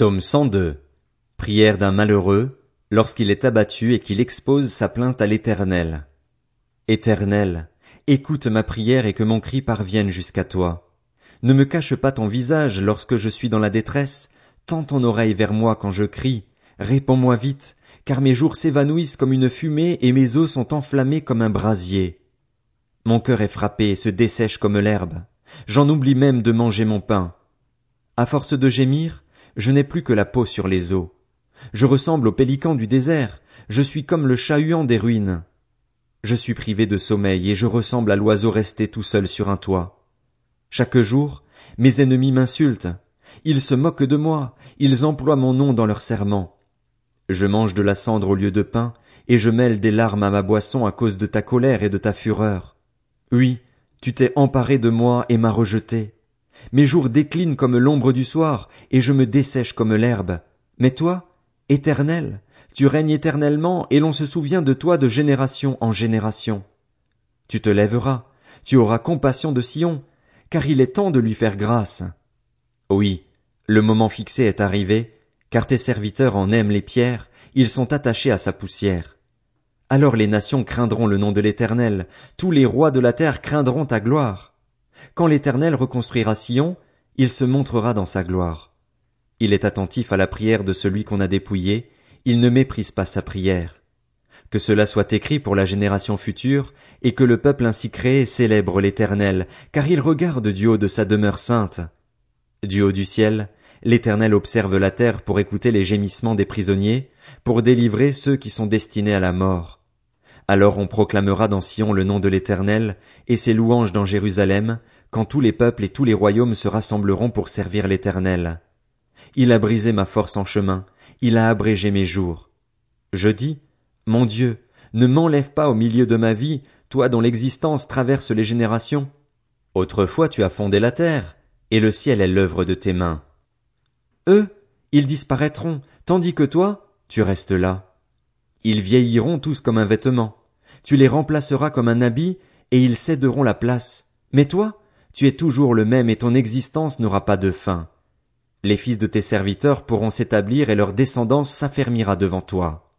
Psaume 102. Prière d'un malheureux, lorsqu'il est abattu et qu'il expose sa plainte à l'Éternel. Éternel, écoute ma prière et que mon cri parvienne jusqu'à toi. Ne me cache pas ton visage lorsque je suis dans la détresse, tends ton oreille vers moi quand je crie, réponds-moi vite, car mes jours s'évanouissent comme une fumée et mes os sont enflammés comme un brasier. Mon cœur est frappé et se dessèche comme l'herbe. J'en oublie même de manger mon pain. À force de gémir, je n'ai plus que la peau sur les os. Je ressemble au pélican du désert, je suis comme le chat-huant des ruines. Je suis privé de sommeil et je ressemble à l'oiseau resté tout seul sur un toit. Chaque jour, mes ennemis m'insultent. Ils se moquent de moi, ils emploient mon nom dans leurs serments. Je mange de la cendre au lieu de pain, et je mêle des larmes à ma boisson à cause de ta colère et de ta fureur. Oui, tu t'es emparé de moi et m'as rejeté. Mes jours déclinent comme l'ombre du soir, et je me dessèche comme l'herbe. Mais toi, éternel, tu règnes éternellement, et l'on se souvient de toi de génération en génération. Tu te lèveras, tu auras compassion de Sion, car il est temps de lui faire grâce. Oui, le moment fixé est arrivé, car tes serviteurs en aiment les pierres, ils sont attachés à sa poussière. Alors les nations craindront le nom de l'Éternel, tous les rois de la terre craindront ta gloire. Quand l'Éternel reconstruira Sion, il se montrera dans sa gloire. Il est attentif à la prière de celui qu'on a dépouillé, il ne méprise pas sa prière. Que cela soit écrit pour la génération future, et que le peuple ainsi créé célèbre l'Éternel, car il regarde du haut de sa demeure sainte. Du haut du ciel, l'Éternel observe la terre pour écouter les gémissements des prisonniers, pour délivrer ceux qui sont destinés à la mort. Alors on proclamera dans Sion le nom de l'Éternel, et ses louanges dans Jérusalem, quand tous les peuples et tous les royaumes se rassembleront pour servir l'Éternel. Il a brisé ma force en chemin, il a abrégé mes jours. Je dis, Mon Dieu, ne m'enlève pas au milieu de ma vie, toi dont l'existence traverse les générations. Autrefois tu as fondé la terre, et le ciel est l'œuvre de tes mains. Eux, ils disparaîtront, tandis que toi, tu restes là. Ils vieilliront tous comme un vêtement tu les remplaceras comme un habit, et ils céderont la place. Mais toi, tu es toujours le même et ton existence n'aura pas de fin. Les fils de tes serviteurs pourront s'établir et leur descendance s'affermira devant toi.